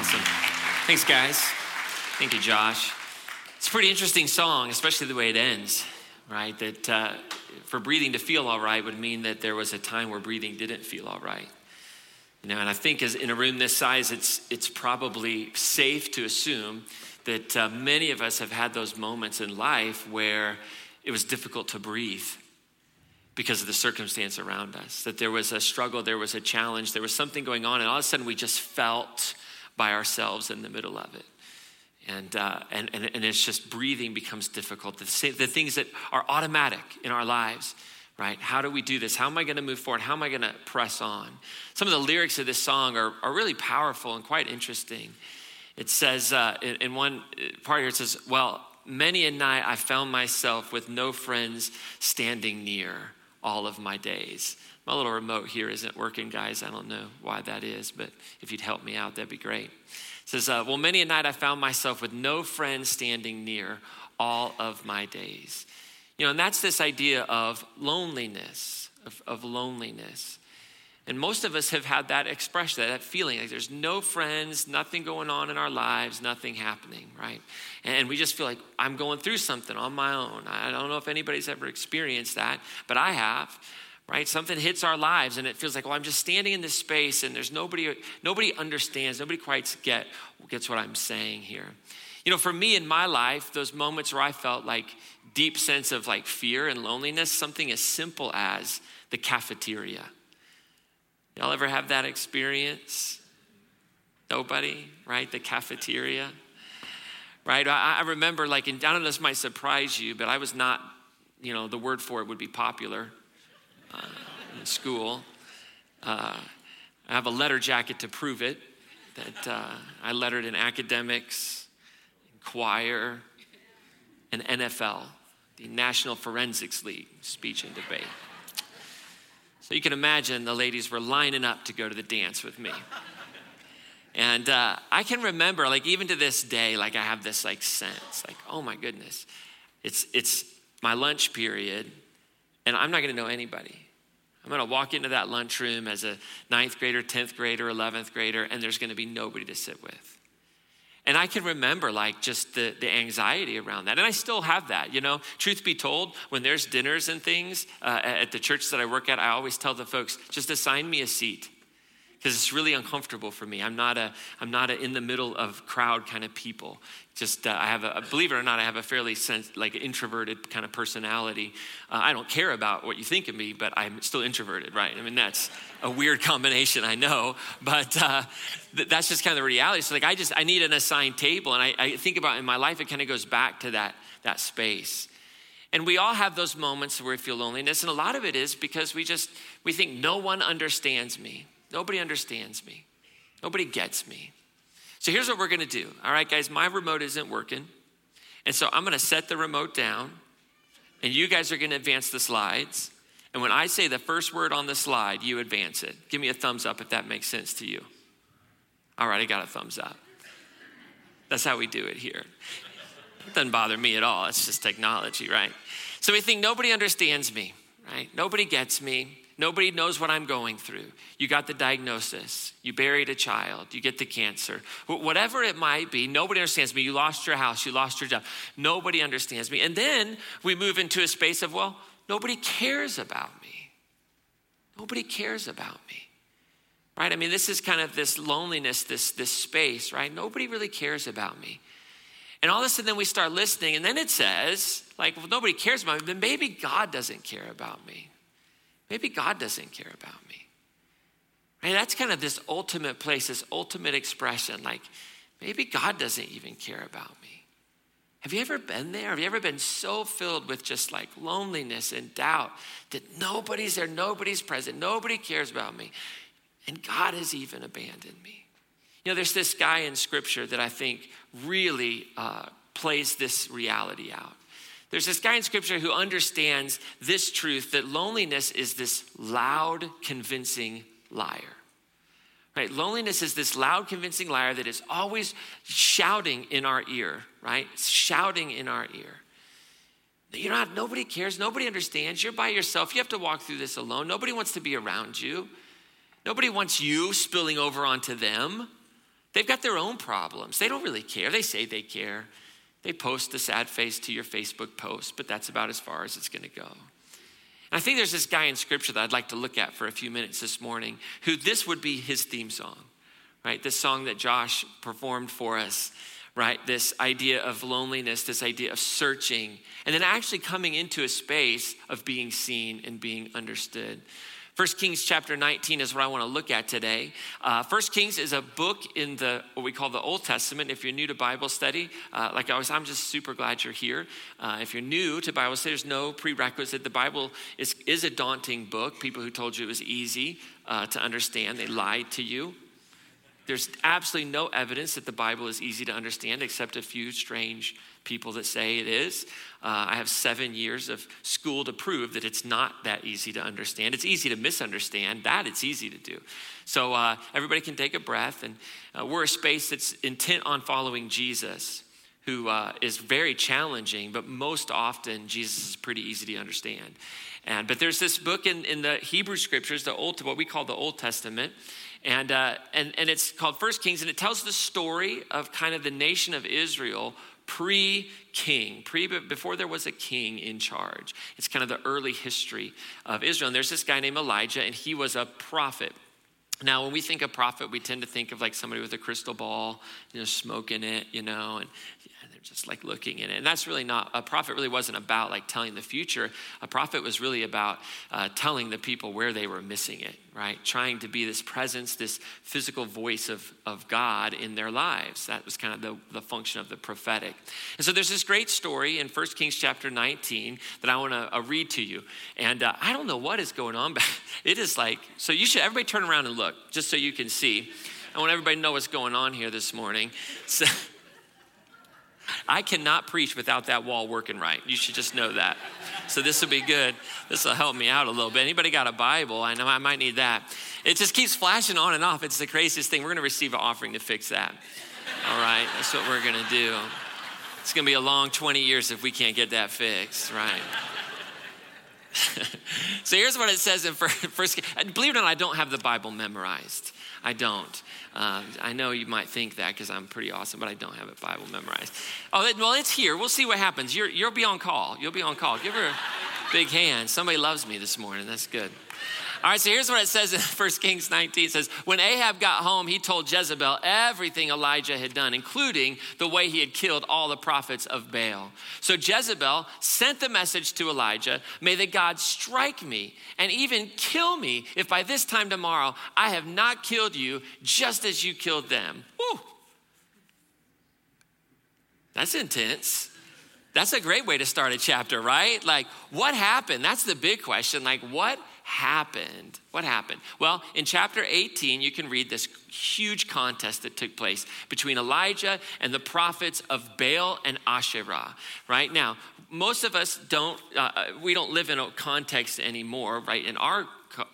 Awesome. Thanks, guys. Thank you, Josh. It's a pretty interesting song, especially the way it ends, right? That uh, for breathing to feel all right would mean that there was a time where breathing didn't feel all right. You know, and I think as in a room this size, it's, it's probably safe to assume that uh, many of us have had those moments in life where it was difficult to breathe because of the circumstance around us. That there was a struggle, there was a challenge, there was something going on, and all of a sudden we just felt by ourselves in the middle of it. And, uh, and, and, and, it's just breathing becomes difficult. The, the things that are automatic in our lives, right? How do we do this? How am I going to move forward? How am I going to press on? Some of the lyrics of this song are, are really powerful and quite interesting. It says, uh, in, in one part here, it says, Well, many a night I found myself with no friends standing near all of my days. My little remote here isn't working, guys. I don't know why that is, but if you'd help me out, that'd be great. It says, uh, Well, many a night I found myself with no friend standing near all of my days. You know, and that's this idea of loneliness, of, of loneliness. And most of us have had that expression, that feeling like there's no friends, nothing going on in our lives, nothing happening, right? And we just feel like I'm going through something on my own. I don't know if anybody's ever experienced that, but I have right something hits our lives and it feels like well i'm just standing in this space and there's nobody nobody understands nobody quite get, gets what i'm saying here you know for me in my life those moments where i felt like deep sense of like fear and loneliness something as simple as the cafeteria Y'all ever have that experience? Nobody, right? The cafeteria, right? I, I remember, like, and I don't know, this might surprise you, but I was not, you know, the word for it would be popular uh, in school. Uh, I have a letter jacket to prove it that uh, I lettered in academics, choir, and NFL, the National Forensics League speech and debate. So you can imagine the ladies were lining up to go to the dance with me. And uh, I can remember, like even to this day, like I have this like sense, like oh my goodness, it's it's my lunch period, and I'm not going to know anybody. I'm going to walk into that lunchroom as a ninth grader, tenth grader, eleventh grader, and there's going to be nobody to sit with. And I can remember like just the, the anxiety around that. And I still have that, you know. Truth be told, when there's dinners and things uh, at the church that I work at, I always tell the folks, just assign me a seat because it's really uncomfortable for me. I'm not a I'm not a in the middle of crowd kind of people. Just uh, I have a believe it or not, I have a fairly sense, like introverted kind of personality. Uh, I don't care about what you think of me, but I'm still introverted, right? I mean that's a weird combination, I know, but uh, th- that's just kind of the reality. So like I just I need an assigned table, and I, I think about in my life it kind of goes back to that that space. And we all have those moments where we feel loneliness, and a lot of it is because we just we think no one understands me. Nobody understands me. Nobody gets me. So here's what we're to do. All right, guys, my remote isn't working. And so I'm to set the remote down, and you guys are to advance the slides. And when I say the first word on the slide, you advance it. Give me a thumbs up if that makes sense to you. All right, I got a thumbs up. That's how we do it here. It doesn't bother me at all. It's just technology, right? So we think nobody understands me, right? Nobody gets me. Nobody knows what I'm going through. You got the diagnosis. You buried a child. You get the cancer. Whatever it might be, nobody understands me. You lost your house. You lost your job. Nobody understands me. And then we move into a space of, well, nobody cares about me. Nobody cares about me. Right? I mean, this is kind of this loneliness, this, this space, right? Nobody really cares about me. And all of a sudden, then we start listening, and then it says, like, well, nobody cares about me, then maybe God doesn't care about me. Maybe God doesn't care about me. Right? That's kind of this ultimate place, this ultimate expression. Like, maybe God doesn't even care about me. Have you ever been there? Have you ever been so filled with just like loneliness and doubt that nobody's there, nobody's present, nobody cares about me, and God has even abandoned me? You know, there's this guy in scripture that I think really uh, plays this reality out. There's this guy in scripture who understands this truth that loneliness is this loud, convincing liar. Right? Loneliness is this loud, convincing liar that is always shouting in our ear, right? Shouting in our ear. You're not, nobody cares, nobody understands. You're by yourself. You have to walk through this alone. Nobody wants to be around you. Nobody wants you spilling over onto them. They've got their own problems. They don't really care. They say they care. They post a sad face to your Facebook post, but that's about as far as it's going to go. And I think there's this guy in scripture that I'd like to look at for a few minutes this morning who this would be his theme song, right? This song that Josh performed for us, right? This idea of loneliness, this idea of searching, and then actually coming into a space of being seen and being understood. 1 Kings chapter 19 is what I want to look at today. Uh, 1 Kings is a book in the what we call the Old Testament. If you're new to Bible study, uh, like I was, I'm just super glad you're here. Uh, if you're new to Bible study, there's no prerequisite. The Bible is, is a daunting book. People who told you it was easy uh, to understand, they lied to you. There's absolutely no evidence that the Bible is easy to understand except a few strange people that say it is. Uh, I have seven years of school to prove that it's not that easy to understand. It's easy to misunderstand. That it's easy to do. So uh, everybody can take a breath, and uh, we're a space that's intent on following Jesus. Who uh, is very challenging, but most often Jesus is pretty easy to understand. And but there's this book in, in the Hebrew scriptures, the old what we call the Old Testament, and, uh, and, and it's called First Kings, and it tells the story of kind of the nation of Israel pre king, pre before there was a king in charge. It's kind of the early history of Israel. And there's this guy named Elijah, and he was a prophet. Now, when we think of prophet, we tend to think of like somebody with a crystal ball, you know, smoking it, you know, and just like looking in it. And that's really not, a prophet really wasn't about like telling the future. A prophet was really about uh, telling the people where they were missing it, right? Trying to be this presence, this physical voice of, of God in their lives. That was kind of the, the function of the prophetic. And so there's this great story in 1 Kings chapter 19 that I want to uh, read to you. And uh, I don't know what is going on, but it is like, so you should, everybody turn around and look, just so you can see. I want everybody to know what's going on here this morning. So, I cannot preach without that wall working right. You should just know that. So this will be good. This will help me out a little bit. Anybody got a Bible? I know I might need that. It just keeps flashing on and off. It's the craziest thing. We're going to receive an offering to fix that. All right, that's what we're going to do. It's going to be a long 20 years if we can't get that fixed, right? so here's what it says in first. Believe it or not, I don't have the Bible memorized. I don't. Uh, I know you might think that because I'm pretty awesome, but I don't have a Bible memorized. Oh, well, it's here. We'll see what happens. You're, you'll be on call. You'll be on call. Give her a big hand. Somebody loves me this morning. That's good. All right, so here's what it says in 1 Kings 19. It says, When Ahab got home, he told Jezebel everything Elijah had done, including the way he had killed all the prophets of Baal. So Jezebel sent the message to Elijah May the God strike me and even kill me if by this time tomorrow I have not killed you just as you killed them. Woo! That's intense. That's a great way to start a chapter, right? Like, what happened? That's the big question. Like, what happened? What happened? Well, in chapter 18, you can read this huge contest that took place between Elijah and the prophets of Baal and Asherah. Right now, most of us don't, uh, uh we don't live in a context anymore, right? In our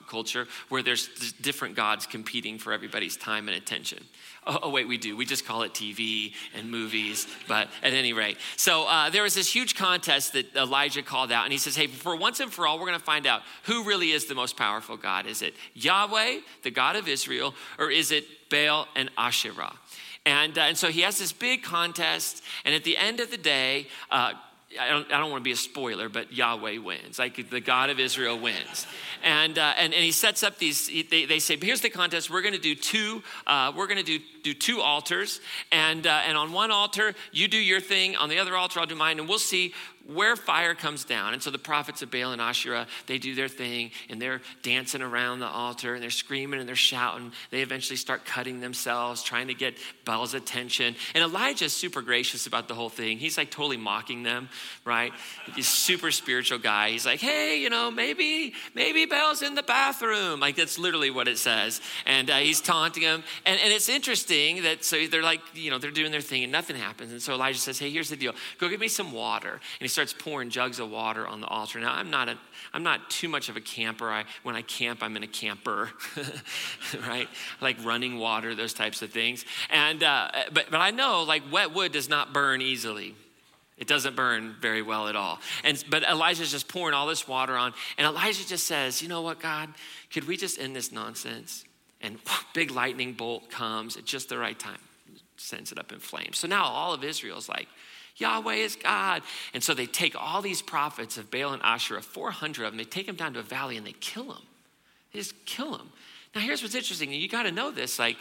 culture where there's different gods competing for everybody's time and attention. Oh, oh, wait, we do. We just call it TV and movies, but at any rate. So uh, there was this huge contest that Elijah called out, and he says, Hey, for once and for all, we're going to find out who really is the most powerful God. Is it Yahweh, the God of Israel, or is it Baal and Asherah? And, uh, and so he has this big contest, and at the end of the day, uh, I don't, I don't want to be a spoiler, but Yahweh wins. Like the God of Israel wins. And, uh, and, and he sets up these, they, they say, here's the contest. We're going to do two, uh, we're going to do, do two altars. And, uh, and on one altar, you do your thing. On the other altar, I'll do mine. And we'll see where fire comes down. And so the prophets of Baal and Asherah, they do their thing and they're dancing around the altar and they're screaming and they're shouting. They eventually start cutting themselves, trying to get Baal's attention. And Elijah's super gracious about the whole thing. He's like totally mocking them, right? He's super spiritual guy. He's like, hey, you know, maybe, maybe Baal's in the bathroom. Like that's literally what it says. And uh, he's taunting them. And, and it's interesting that so they're like, you know, they're doing their thing and nothing happens. And so Elijah says, hey, here's the deal. Go get me some water. And he starts pouring jugs of water on the altar. Now, I'm not, a, I'm not too much of a camper. I, when I camp, I'm in a camper, right? like running water, those types of things. And, uh, but, but I know like wet wood does not burn easily. It doesn't burn very well at all. And but Elijah's just pouring all this water on, and Elijah just says, "You know what, God? Could we just end this nonsense?" And big lightning bolt comes at just the right time. sends it up in flames. So now all of Israel's like, Yahweh is God. And so they take all these prophets of Baal and Asherah, 400 of them, they take them down to a valley and they kill them. They just kill them. Now, here's what's interesting. You got to know this. Like,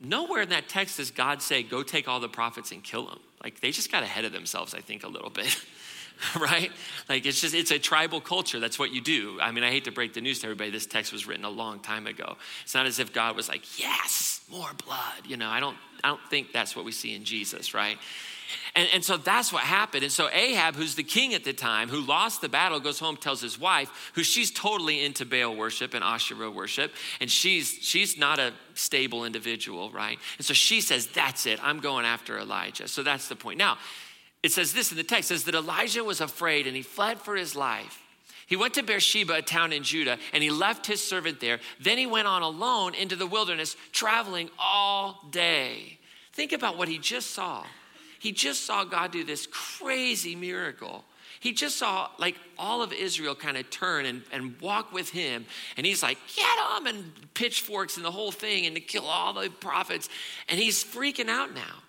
nowhere in that text does God say, go take all the prophets and kill them. Like, they just got ahead of themselves, I think, a little bit. right? Like it's just it's a tribal culture. That's what you do. I mean, I hate to break the news to everybody. This text was written a long time ago. It's not as if God was like, "Yes, more blood." You know, I don't I don't think that's what we see in Jesus, right? And, and so that's what happened. And so Ahab, who's the king at the time, who lost the battle, goes home, tells his wife, who she's totally into Baal worship and Asherah worship, and she's she's not a stable individual, right? And so she says, That's it, I'm going after Elijah. So that's the point. Now, it says this in the text It says that Elijah was afraid and he fled for his life. He went to Beersheba, a town in Judah, and he left his servant there. Then he went on alone into the wilderness, traveling all day. Think about what he just saw. He just saw God do this crazy miracle. He just saw like all of Israel kind of turn and, and walk with him. And he's like, get them and pitchforks and the whole thing and to kill all the prophets. And he's freaking out now.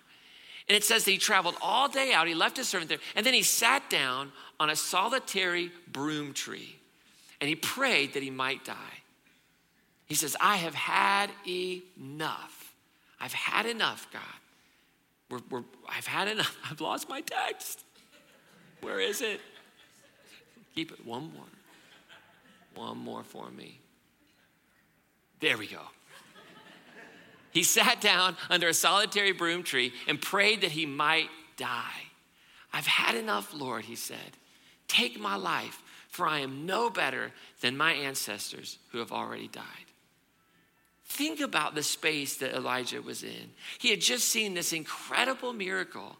And it says that he traveled all day out. He left his servant there. And then he sat down on a solitary broom tree and he prayed that he might die. He says, I have had enough. I've had enough, God. We're, we're, I've had enough. I've lost my text. Where is it? Keep it. One more. One more for me. There we go. He sat down under a solitary broom tree and prayed that he might die. I've had enough, Lord, he said. Take my life, for I am no better than my ancestors who have already died. Think about the space that Elijah was in. He had just seen this incredible miracle.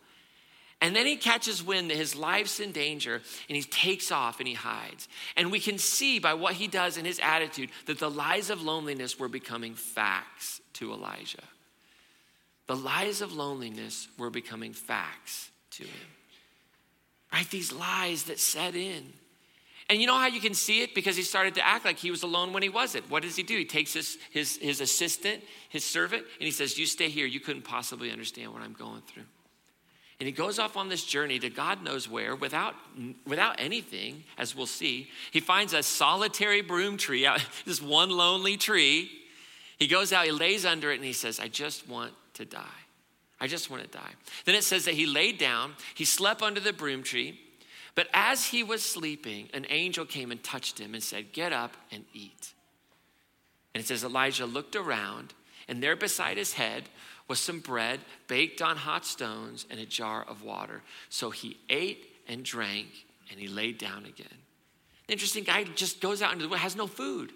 And then he catches wind that his life's in danger and he takes off and he hides. And we can see by what he does and his attitude that the lies of loneliness were becoming facts to Elijah. The lies of loneliness were becoming facts to him. Right? These lies that set in. And you know how you can see it? Because he started to act like he was alone when he wasn't. What does he do? He takes his, his, his assistant, his servant, and he says, You stay here. You couldn't possibly understand what I'm going through. And he goes off on this journey to God knows where without, without anything, as we'll see. He finds a solitary broom tree, this one lonely tree. He goes out, he lays under it, and he says, I just want to die. I just want to die. Then it says that he laid down, he slept under the broom tree. But as he was sleeping, an angel came and touched him and said, Get up and eat. And it says Elijah looked around, and there beside his head was some bread baked on hot stones and a jar of water. So he ate and drank, and he laid down again. The interesting guy just goes out into the has no food.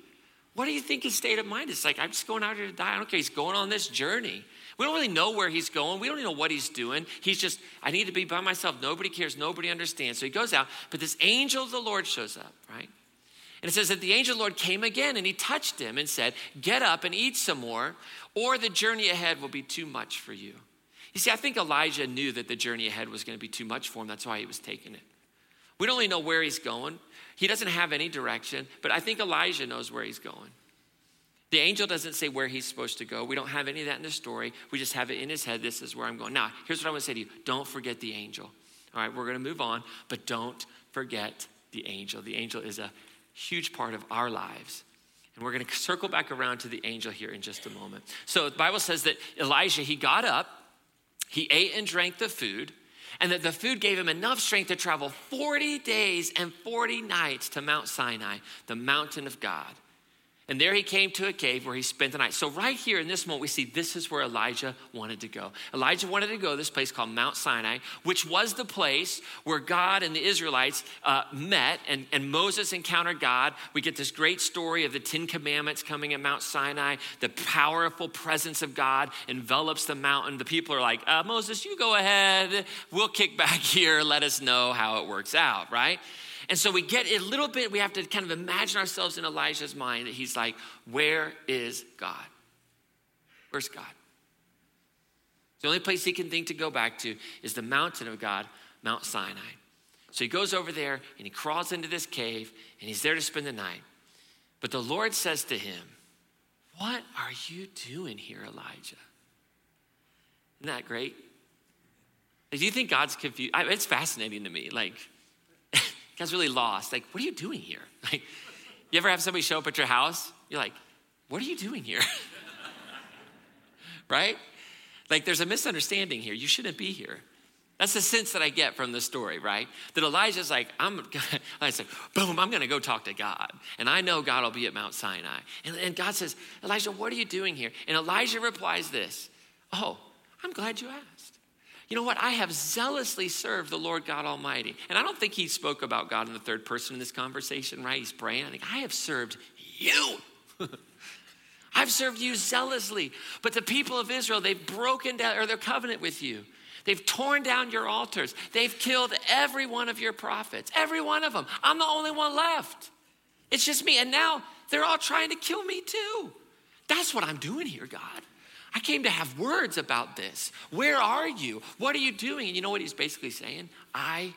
What do you think his state of mind is? Like, I'm just going out here to die. I don't care. He's going on this journey. We don't really know where he's going. We don't know what he's doing. He's just, I need to be by myself. Nobody cares. Nobody understands. So he goes out, but this angel of the Lord shows up, right? And it says that the angel of the Lord came again and he touched him and said, Get up and eat some more, or the journey ahead will be too much for you. You see, I think Elijah knew that the journey ahead was going to be too much for him. That's why he was taking it. We don't really know where he's going. He doesn't have any direction, but I think Elijah knows where he's going. The angel doesn't say where he's supposed to go. We don't have any of that in the story. We just have it in his head. This is where I'm going. Now, here's what I want to say to you don't forget the angel. All right, we're going to move on, but don't forget the angel. The angel is a huge part of our lives. And we're going to circle back around to the angel here in just a moment. So the Bible says that Elijah, he got up, he ate and drank the food, and that the food gave him enough strength to travel 40 days and 40 nights to Mount Sinai, the mountain of God. And there he came to a cave where he spent the night. So, right here in this moment, we see this is where Elijah wanted to go. Elijah wanted to go to this place called Mount Sinai, which was the place where God and the Israelites uh, met and, and Moses encountered God. We get this great story of the Ten Commandments coming at Mount Sinai. The powerful presence of God envelops the mountain. The people are like, uh, Moses, you go ahead. We'll kick back here. Let us know how it works out, right? And so we get a little bit, we have to kind of imagine ourselves in Elijah's mind that he's like, Where is God? Where's God? The only place he can think to go back to is the mountain of God, Mount Sinai. So he goes over there and he crawls into this cave and he's there to spend the night. But the Lord says to him, What are you doing here, Elijah? Isn't that great? do you think God's confused? It's fascinating to me. Like, God's really lost. Like, what are you doing here? Like, you ever have somebody show up at your house? You're like, what are you doing here? right? Like, there's a misunderstanding here. You shouldn't be here. That's the sense that I get from the story, right? That Elijah's like, I'm, I say, boom, I'm to go talk to God. And I know God will be at Mount Sinai. And, and God says, Elijah, what are you doing here? And Elijah replies this Oh, I'm glad you asked. You know what? I have zealously served the Lord God Almighty. And I don't think he spoke about God in the third person in this conversation, right? He's praying. I think, I have served you. I've served you zealously. But the people of Israel, they've broken down or their covenant with you. They've torn down your altars. They've killed every one of your prophets, every one of them. I'm the only one left. It's just me. And now they're all trying to kill me too. That's what I'm doing here, God. I came to have words about this. Where are you? What are you doing? And you know what he's basically saying? I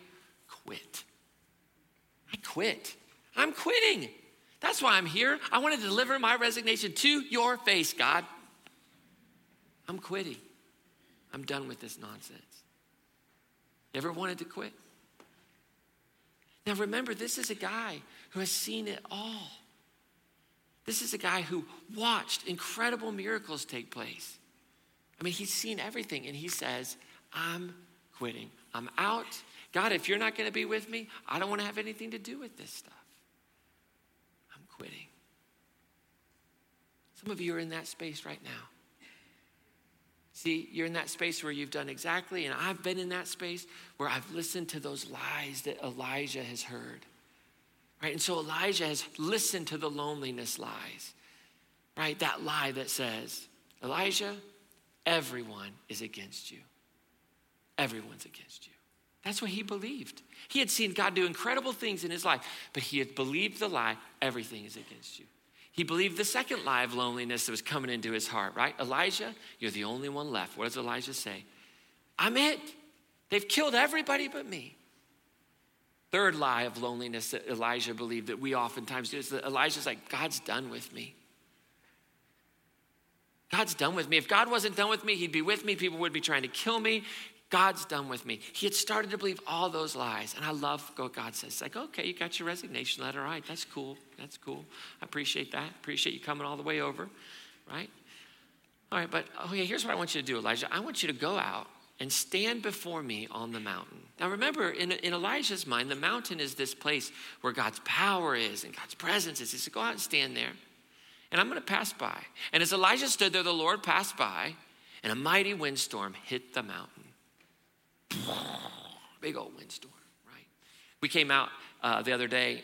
quit. I quit. I'm quitting. That's why I'm here. I want to deliver my resignation to your face, God. I'm quitting. I'm done with this nonsense. Ever wanted to quit? Now remember, this is a guy who has seen it all. This is a guy who watched incredible miracles take place. I mean, he's seen everything, and he says, I'm quitting. I'm out. God, if you're not going to be with me, I don't want to have anything to do with this stuff. I'm quitting. Some of you are in that space right now. See, you're in that space where you've done exactly, and I've been in that space where I've listened to those lies that Elijah has heard. Right? And so Elijah has listened to the loneliness lies. Right? That lie that says, Elijah, everyone is against you. Everyone's against you. That's what he believed. He had seen God do incredible things in his life, but he had believed the lie, everything is against you. He believed the second lie of loneliness that was coming into his heart, right? Elijah, you're the only one left. What does Elijah say? I'm it. They've killed everybody but me. Third lie of loneliness that Elijah believed that we oftentimes do is that Elijah's like, God's done with me. God's done with me. If God wasn't done with me, He'd be with me. People would be trying to kill me. God's done with me. He had started to believe all those lies. And I love what God says. It's like, okay, you got your resignation letter. All right, that's cool. That's cool. I appreciate that. Appreciate you coming all the way over, right? All right, but okay, here's what I want you to do, Elijah. I want you to go out and stand before me on the mountain. Now remember, in, in Elijah's mind, the mountain is this place where God's power is and God's presence is. He said, go out and stand there. And I'm going to pass by. And as Elijah stood there, the Lord passed by, and a mighty windstorm hit the mountain. Big old windstorm, right? We came out uh, the other day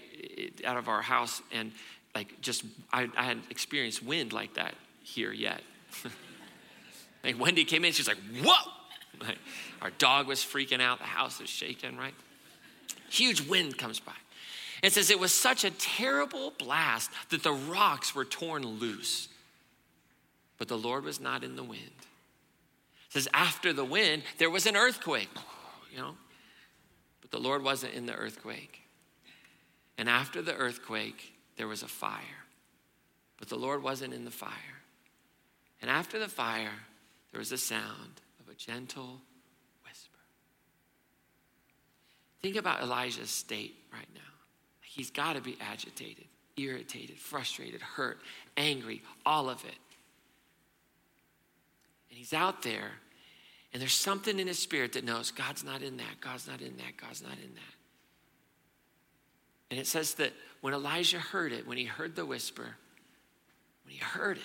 out of our house and like just, I, I hadn't experienced wind like that here yet. like Wendy came in, she's like, whoa! Like, our dog was freaking out, the house was shaking, right? Huge wind comes by. It says it was such a terrible blast that the rocks were torn loose. But the Lord was not in the wind. It says, after the wind, there was an earthquake, you know, but the Lord wasn't in the earthquake. And after the earthquake, there was a fire, but the Lord wasn't in the fire. And after the fire, there was a sound a gentle whisper. Think about Elijah's state right now. He's got to be agitated, irritated, frustrated, hurt, angry, all of it. And he's out there, and there's something in his spirit that knows God's not in that, God's not in that, God's not in that. And it says that when Elijah heard it, when he heard the whisper, when he heard it,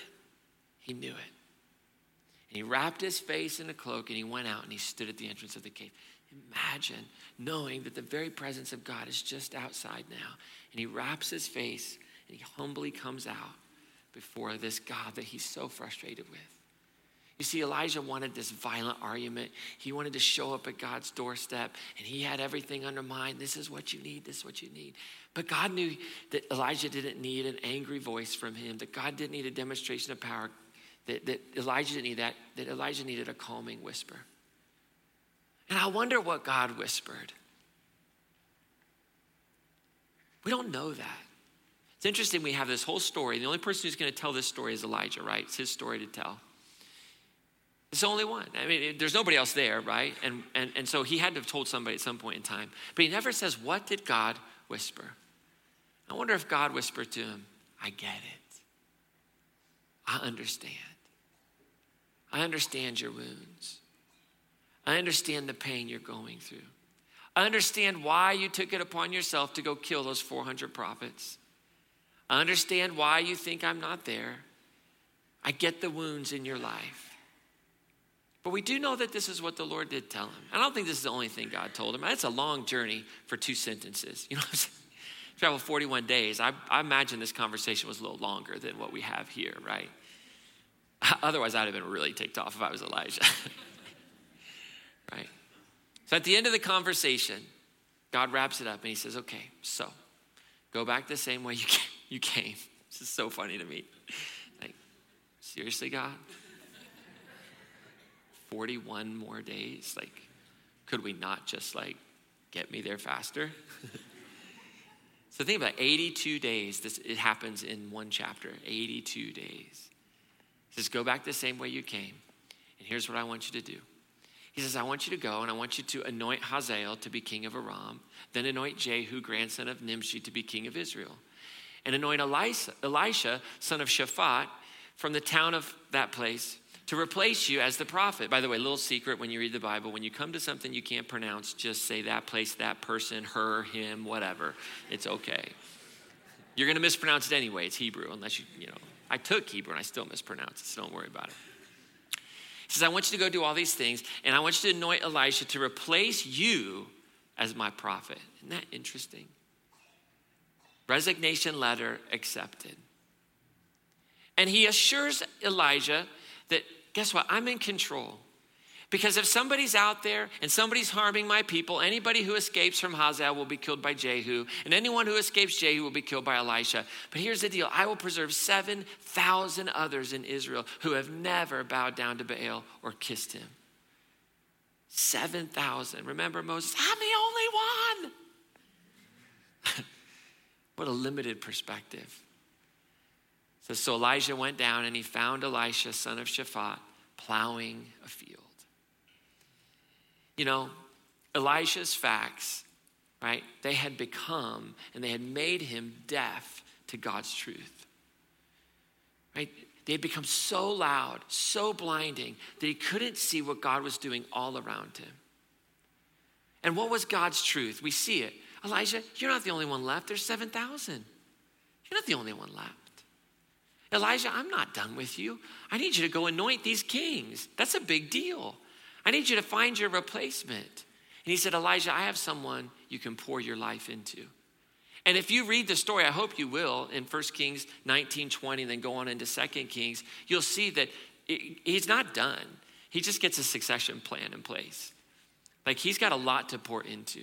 he knew it. And he wrapped his face in a cloak and he went out and he stood at the entrance of the cave. Imagine knowing that the very presence of God is just outside now. And he wraps his face and he humbly comes out before this God that he's so frustrated with. You see, Elijah wanted this violent argument. He wanted to show up at God's doorstep, and he had everything under mind. This is what you need, this is what you need. But God knew that Elijah didn't need an angry voice from him, that God didn't need a demonstration of power, that, that Elijah that, that Elijah needed a calming whisper. And I wonder what God whispered. We don't know that. It's interesting, we have this whole story. The only person who's going to tell this story is Elijah, right? It's his story to tell. It's the only one. I mean, there's nobody else there, right? And, and, and so he had to have told somebody at some point in time. But he never says, What did God whisper? I wonder if God whispered to him, I get it. I understand. I understand your wounds. I understand the pain you're going through. I understand why you took it upon yourself to go kill those 400 prophets. I understand why you think I'm not there. I get the wounds in your life. But we do know that this is what the Lord did tell him. I don't think this is the only thing God told him. That's a long journey for two sentences. You know, travel 41 days. I, I imagine this conversation was a little longer than what we have here, right? Otherwise, I'd have been really ticked off if I was Elijah. right? So at the end of the conversation, God wraps it up and he says, okay, so go back the same way you came. This is so funny to me. Like, seriously, God? 41 more days? Like, could we not just like get me there faster? so think about it, 82 days. This it happens in one chapter. 82 days. He says, go back the same way you came. And here's what I want you to do. He says, I want you to go and I want you to anoint Hazael to be king of Aram, then anoint Jehu, grandson of Nimshi, to be king of Israel, and anoint Elisha, Elisha son of Shaphat, from the town of that place to replace you as the prophet. By the way, little secret when you read the Bible, when you come to something you can't pronounce, just say that place, that person, her, him, whatever. It's okay. You're going to mispronounce it anyway. It's Hebrew, unless you, you know. I took Hebrew and I still mispronounce it, so don't worry about it. He says, I want you to go do all these things, and I want you to anoint Elisha to replace you as my prophet. Isn't that interesting? Resignation letter accepted. And he assures Elijah that, guess what? I'm in control. Because if somebody's out there and somebody's harming my people, anybody who escapes from Hazael will be killed by Jehu, and anyone who escapes Jehu will be killed by Elisha. But here's the deal I will preserve 7,000 others in Israel who have never bowed down to Baal or kissed him. 7,000. Remember Moses? I'm the only one. what a limited perspective. So, so Elijah went down and he found Elisha, son of Shaphat, plowing a field. You know, Elisha's facts, right? They had become and they had made him deaf to God's truth. Right? They had become so loud, so blinding that he couldn't see what God was doing all around him. And what was God's truth? We see it. Elijah, you're not the only one left. There's 7,000. You're not the only one left. Elijah, I'm not done with you. I need you to go anoint these kings. That's a big deal. I need you to find your replacement. And he said, Elijah, I have someone you can pour your life into. And if you read the story, I hope you will, in 1 Kings 19 20, and then go on into 2 Kings, you'll see that he's not done. He just gets a succession plan in place. Like he's got a lot to pour into.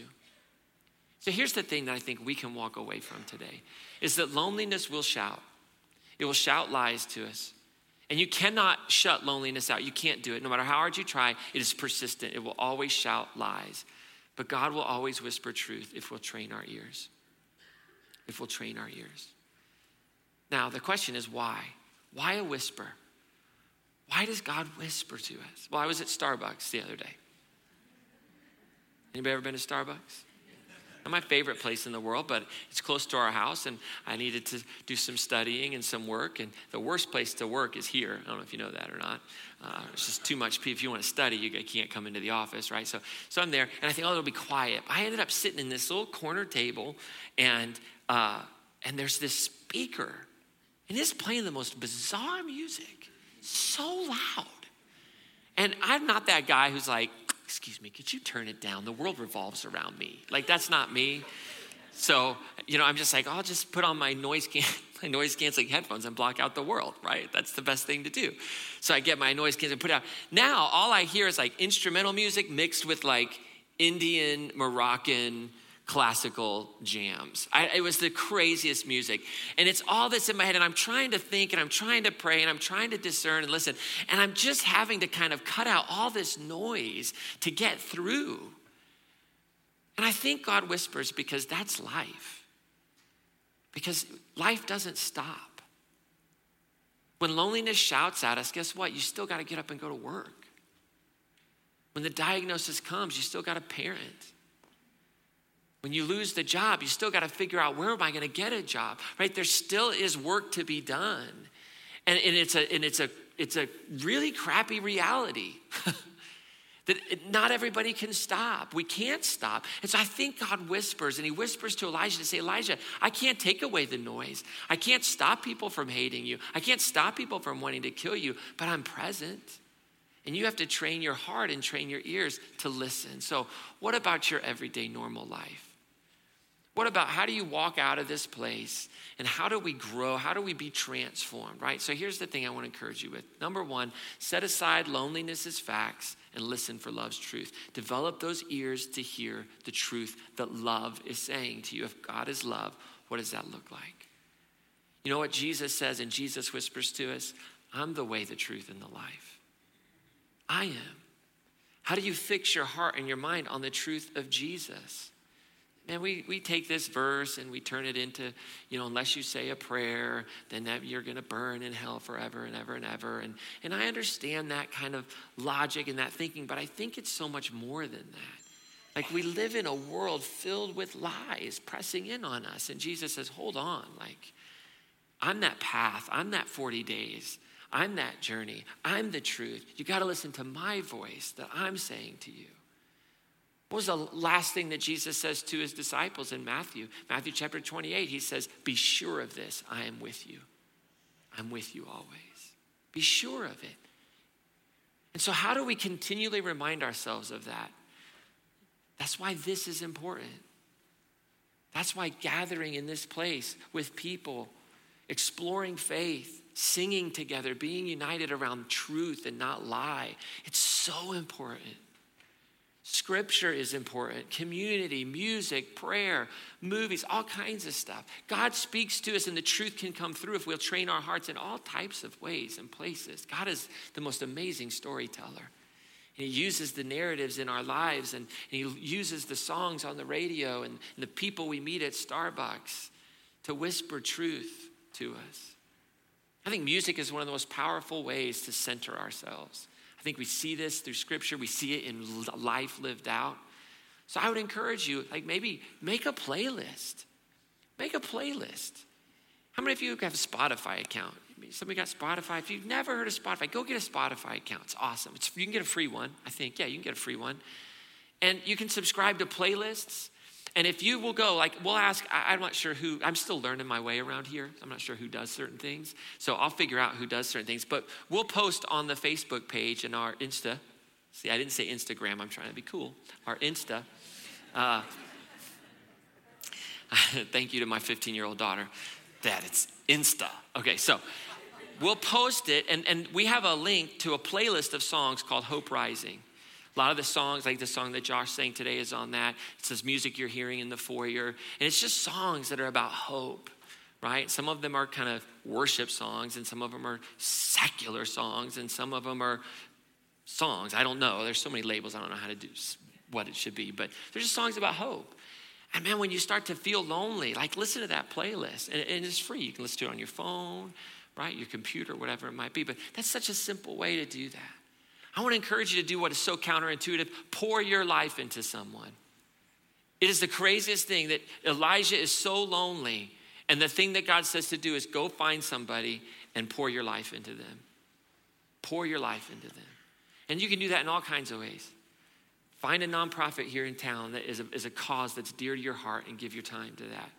So here's the thing that I think we can walk away from today is that loneliness will shout. It will shout lies to us. And you cannot shut loneliness out. You can't do it. No matter how hard you try, it is persistent. It will always shout lies. But God will always whisper truth if we'll train our ears. If we'll train our ears. Now, the question is why? Why a whisper? Why does God whisper to us? Well, I was at Starbucks the other day. Anybody ever been to Starbucks? Not my favorite place in the world, but it's close to our house, and I needed to do some studying and some work. And the worst place to work is here. I don't know if you know that or not. Uh, it's just too much. If you want to study, you can't come into the office, right? So, so I'm there, and I think, oh, it'll be quiet. I ended up sitting in this little corner table, and uh, and there's this speaker, and it's playing the most bizarre music, so loud. And I'm not that guy who's like, excuse me, could you turn it down? The world revolves around me. Like, that's not me. So, you know, I'm just like, I'll just put on my noise, can- my noise canceling headphones and block out the world, right? That's the best thing to do. So I get my noise canceling, put out. Now, all I hear is like instrumental music mixed with like Indian, Moroccan, classical jams. I, it was the craziest music. And it's all this in my head. And I'm trying to think and I'm trying to pray and I'm trying to discern and listen. And I'm just having to kind of cut out all this noise to get through. And I think God whispers because that's life. Because life doesn't stop. When loneliness shouts at us, guess what? You still got to get up and go to work. When the diagnosis comes, you still got a parent. When you lose the job, you still got to figure out where am I going to get a job, right? There still is work to be done. And, and, it's, a, and it's, a, it's a really crappy reality that not everybody can stop. We can't stop. And so I think God whispers, and He whispers to Elijah to say, Elijah, I can't take away the noise. I can't stop people from hating you. I can't stop people from wanting to kill you, but I'm present. And you have to train your heart and train your ears to listen. So, what about your everyday normal life? What about how do you walk out of this place and how do we grow? How do we be transformed, right? So here's the thing I want to encourage you with. Number one, set aside loneliness as facts and listen for love's truth. Develop those ears to hear the truth that love is saying to you. If God is love, what does that look like? You know what Jesus says, and Jesus whispers to us I'm the way, the truth, and the life. I am. How do you fix your heart and your mind on the truth of Jesus? And we, we take this verse and we turn it into, you know, unless you say a prayer, then that you're going to burn in hell forever and ever and ever. And, and I understand that kind of logic and that thinking, but I think it's so much more than that. Like we live in a world filled with lies pressing in on us. And Jesus says, hold on, like, I'm that path, I'm that 40 days. I'm that journey. I'm the truth. You got to listen to my voice that I'm saying to you. What was the last thing that Jesus says to his disciples in Matthew? Matthew chapter 28, he says, Be sure of this, I am with you. I'm with you always. Be sure of it. And so, how do we continually remind ourselves of that? That's why this is important. That's why gathering in this place with people, exploring faith, singing together, being united around truth and not lie, it's so important. Scripture is important, community, music, prayer, movies, all kinds of stuff. God speaks to us, and the truth can come through if we'll train our hearts in all types of ways and places. God is the most amazing storyteller. And he uses the narratives in our lives, and, and he uses the songs on the radio and, and the people we meet at Starbucks to whisper truth to us. I think music is one of the most powerful ways to center ourselves. I think we see this through scripture, we see it in life lived out. So I would encourage you, like maybe make a playlist. Make a playlist. How many of you have a Spotify account? Somebody got Spotify. If you've never heard of Spotify, go get a Spotify account. It's awesome. It's, you can get a free one, I think. Yeah, you can get a free one. And you can subscribe to playlists. And if you will go, like, we'll ask, I, am not sure who, I'm still learning my way around here. I'm not sure who does certain things. So I'll figure out who does certain things. But we'll post on the Facebook page and our Insta. See, I didn't say Instagram, I'm trying to be cool. Our Insta. Uh, thank you to my 15 year old daughter. that it's Insta. Okay, so we'll post it, and, and we have a link to a playlist of songs called Hope Rising. A lot of the songs, like the song that Josh sang today, is on that. It says music you're hearing in the foyer. And it's just songs that are about hope, right? Some of them are kind of worship songs, and some of them are secular songs, and some of them are songs. I don't know. There's so many labels, I don't know how to do what it should be, but they're just songs about hope. And man, when you start to feel lonely, like listen to that playlist, and, and it's free. You can listen to it on your phone, right? Your computer, whatever it might be. But that's such a simple way to do that. I want to encourage you to do what is so counterintuitive pour your life into someone. It is the craziest thing that Elijah is so lonely, and the thing that God says to do is go find somebody and pour your life into them. Pour your life into them. And you can do that in all kinds of ways. Find a nonprofit here in town that is a, is a cause that's dear to your heart and give your time to that.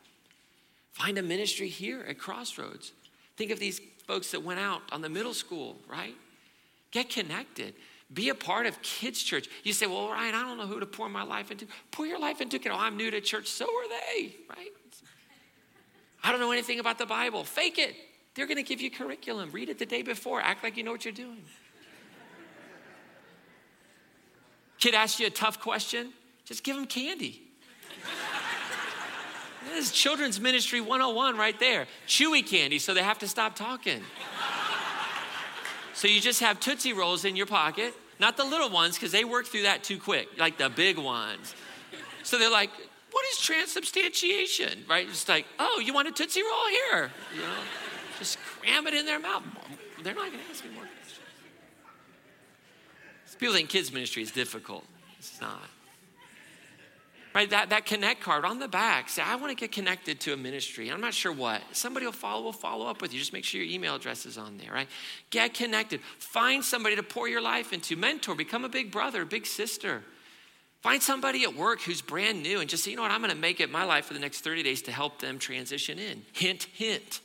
Find a ministry here at Crossroads. Think of these folks that went out on the middle school, right? Get connected. Be a part of kids' church. You say, well, Ryan, I don't know who to pour my life into. Pour your life into. You Oh, I'm new to church. So are they, right? I don't know anything about the Bible. Fake it. They're going to give you curriculum. Read it the day before. Act like you know what you're doing. Kid asks you a tough question, just give them candy. this is children's ministry 101 right there. Chewy candy, so they have to stop talking. So you just have Tootsie Rolls in your pocket, not the little ones, because they work through that too quick, like the big ones. So they're like, what is transubstantiation? Right? It's like, oh, you want a Tootsie Roll here? You know, just cram it in their mouth. They're not going to ask me more questions. People think kids' ministry is difficult. It's not. Right, that, that connect card on the back, say, I want to get connected to a ministry. I'm not sure what. Somebody will follow, will follow up with you. Just make sure your email address is on there, right? Get connected. Find somebody to pour your life into. Mentor, become a big brother, big sister. Find somebody at work who's brand new and just say, you know what, I'm going to make it my life for the next 30 days to help them transition in. Hint, hint.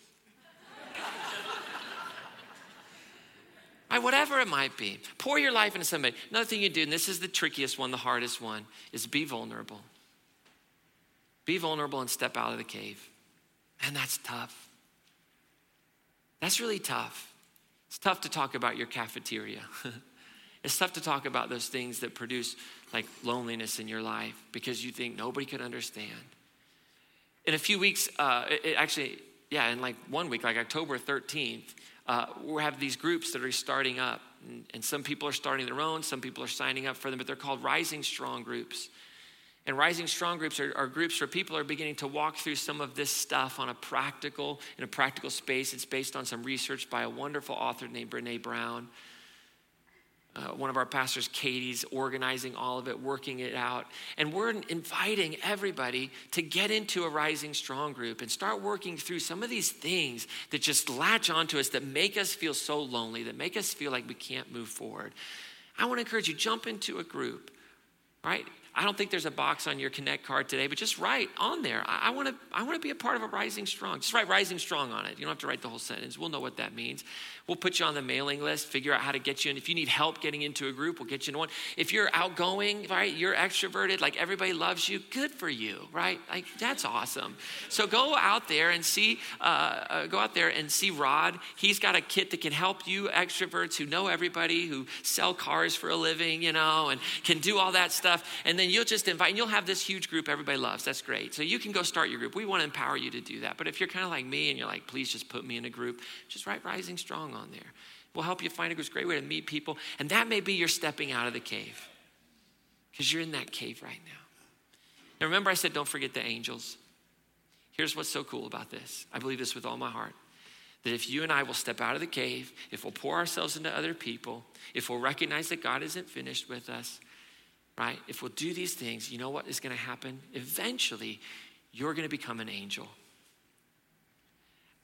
right, whatever it might be. Pour your life into somebody. Another thing you do, and this is the trickiest one, the hardest one, is be vulnerable. Be vulnerable and step out of the cave. And that's tough. That's really tough. It's tough to talk about your cafeteria. it's tough to talk about those things that produce like loneliness in your life because you think nobody could understand. In a few weeks, uh, it, actually, yeah, in like one week, like October 13th, uh, we have these groups that are starting up. And, and some people are starting their own, some people are signing up for them, but they're called Rising Strong groups. And Rising Strong groups are, are, groups where people are beginning to walk through some of this stuff on a practical, in a practical space. It's based on some research by a wonderful author named Brene Brown. Uh, one of our pastors, Katie's organizing all of it, working it out. And we're inviting everybody to get into a Rising Strong group and start working through some of these things that just latch onto us, that make us feel so lonely, that make us feel like we can't move forward. I want to encourage you, jump into a group, right? I don't think there's a box on your Connect card today, but just write on there. I, I want to I want to be a part of a Rising Strong. Just write Rising Strong on it. You don't have to write the whole sentence. We'll know what that means. We'll put you on the mailing list, figure out how to get you in. If you need help getting into a group, we'll get you in one. If you're outgoing, right, you're extroverted, like everybody loves you, good for you, right? Like that's awesome. So go out there and see, uh, uh, go out there and see Rod. He's got a kit that can help you extroverts who know everybody, who sell cars for a living, you know, and can do all that stuff. And then then you'll just invite, and you'll have this huge group everybody loves. That's great. So you can go start your group. We want to empower you to do that. But if you're kind of like me and you're like, please just put me in a group, just write Rising Strong on there. We'll help you find a great way to meet people. And that may be your stepping out of the cave because you're in that cave right now. Now, remember, I said, don't forget the angels. Here's what's so cool about this I believe this with all my heart that if you and I will step out of the cave, if we'll pour ourselves into other people, if we'll recognize that God isn't finished with us, right? If we'll do these things, you know what is going to happen? Eventually, you're going to become an angel.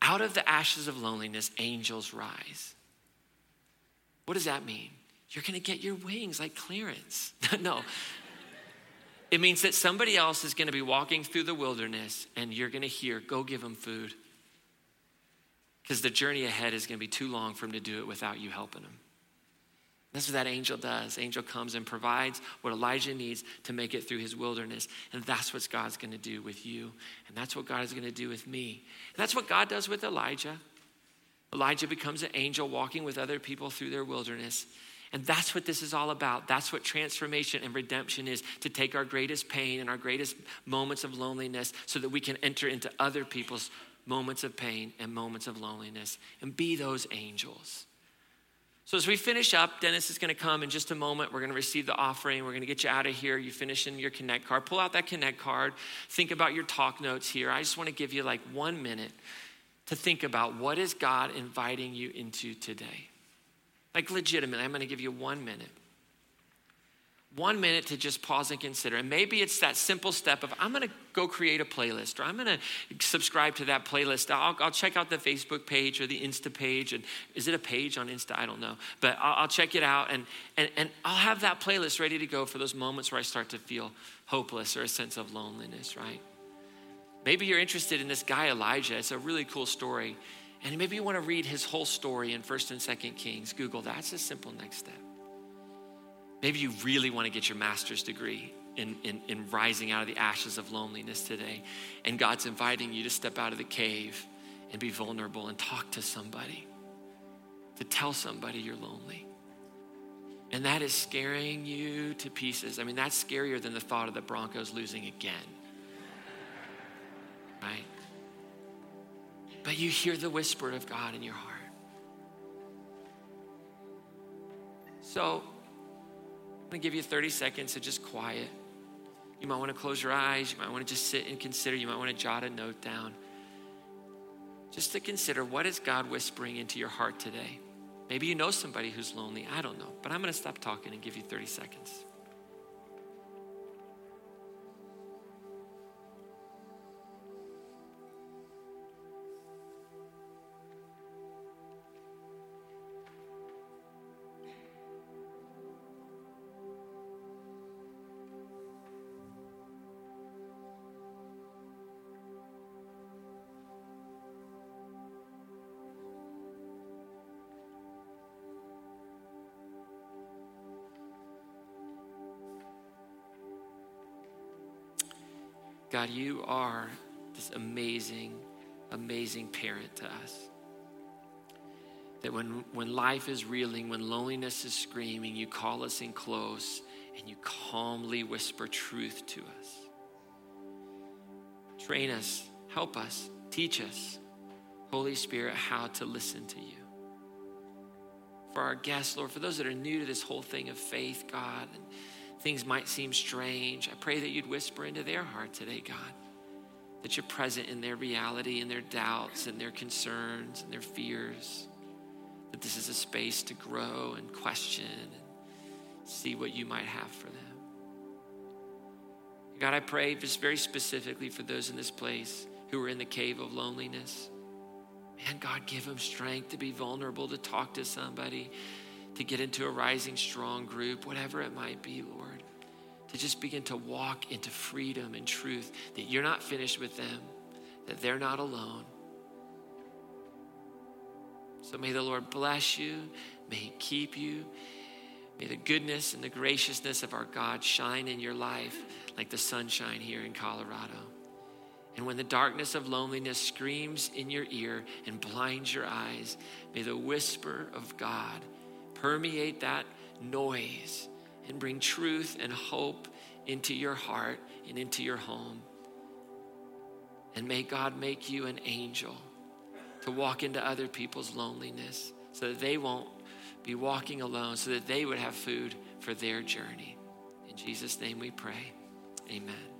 Out of the ashes of loneliness, angels rise. What does that mean? You're going to get your wings like Clarence. no. It means that somebody else is going to be walking through the wilderness and you're going to hear, go give them food. Because the journey ahead is going to be too long for them to do it without you helping them. That's what that angel does. Angel comes and provides what Elijah needs to make it through his wilderness. And that's what God's going to do with you. And that's what God is going to do with me. And that's what God does with Elijah. Elijah becomes an angel walking with other people through their wilderness. And that's what this is all about. That's what transformation and redemption is to take our greatest pain and our greatest moments of loneliness so that we can enter into other people's moments of pain and moments of loneliness and be those angels. So, as we finish up, Dennis is going to come in just a moment. We're going to receive the offering. We're going to get you out of here. You finish in your Connect card. Pull out that Connect card. Think about your talk notes here. I just want to give you like one minute to think about what is God inviting you into today. Like, legitimately, I'm going to give you one minute one minute to just pause and consider. And maybe it's that simple step of I'm going to go create a playlist or I'm going to subscribe to that playlist. I'll, I'll, check out the Facebook page or the Insta page. And is it a page on Insta? I don't know. But I'll, I'll check it out and, and, and I'll have that playlist ready to go for those moments where I start to feel hopeless or a sense of loneliness, right? Maybe you're interested in this guy Elijah. It's a really cool story. And maybe you want to read his whole story in 1st and 2nd Kings. Google that's a simple next step. Maybe you really want to get your master's degree in, in, in, rising out of the ashes of loneliness today. And God's inviting you to step out of the cave and be vulnerable and talk to somebody, to tell somebody you're lonely. And that is scaring you to pieces. I mean, that's scarier than the thought of the Broncos losing again. Right? But you hear the whisper of God in your heart. So, going to give you 30 seconds to just quiet. You might want to close your eyes. You might want to just sit and consider. You might want to jot a note down. Just to consider what is God whispering into your heart today? Maybe you know somebody who's lonely. I don't know. But I'm going to stop talking and give you 30 seconds. God, you are this amazing, amazing parent to us. That when, when life is reeling, when loneliness is screaming, you call us in close and you calmly whisper truth to us. Train us, help us, teach us, Holy Spirit, how to listen to you. For our guests, Lord, for those that are new to this whole thing of faith, God, and things might seem strange, I pray that you'd whisper into their heart today, God, that you're present in their reality and their doubts and their concerns and their fears, that this is a space to grow and question and see what you might have for them. God, I pray just very specifically for those in this place who are in the cave of loneliness. Man, God, give them strength to be vulnerable, to talk to somebody, to get into a rising strong group, whatever it might be, Lord, to just begin to walk into freedom and truth that you're not finished with them, that they're not alone. So may the Lord bless you, may He keep you. May the goodness and the graciousness of our God shine in your life like the sunshine here in Colorado. And when the darkness of loneliness screams in your ear and blinds your eyes, may the whisper of God permeate that noise and bring truth and hope into your heart and into your home. And may God make you an angel to walk into other people's loneliness so that they won't be walking alone, so that they would have food for their journey. In Jesus' name we pray. Amen.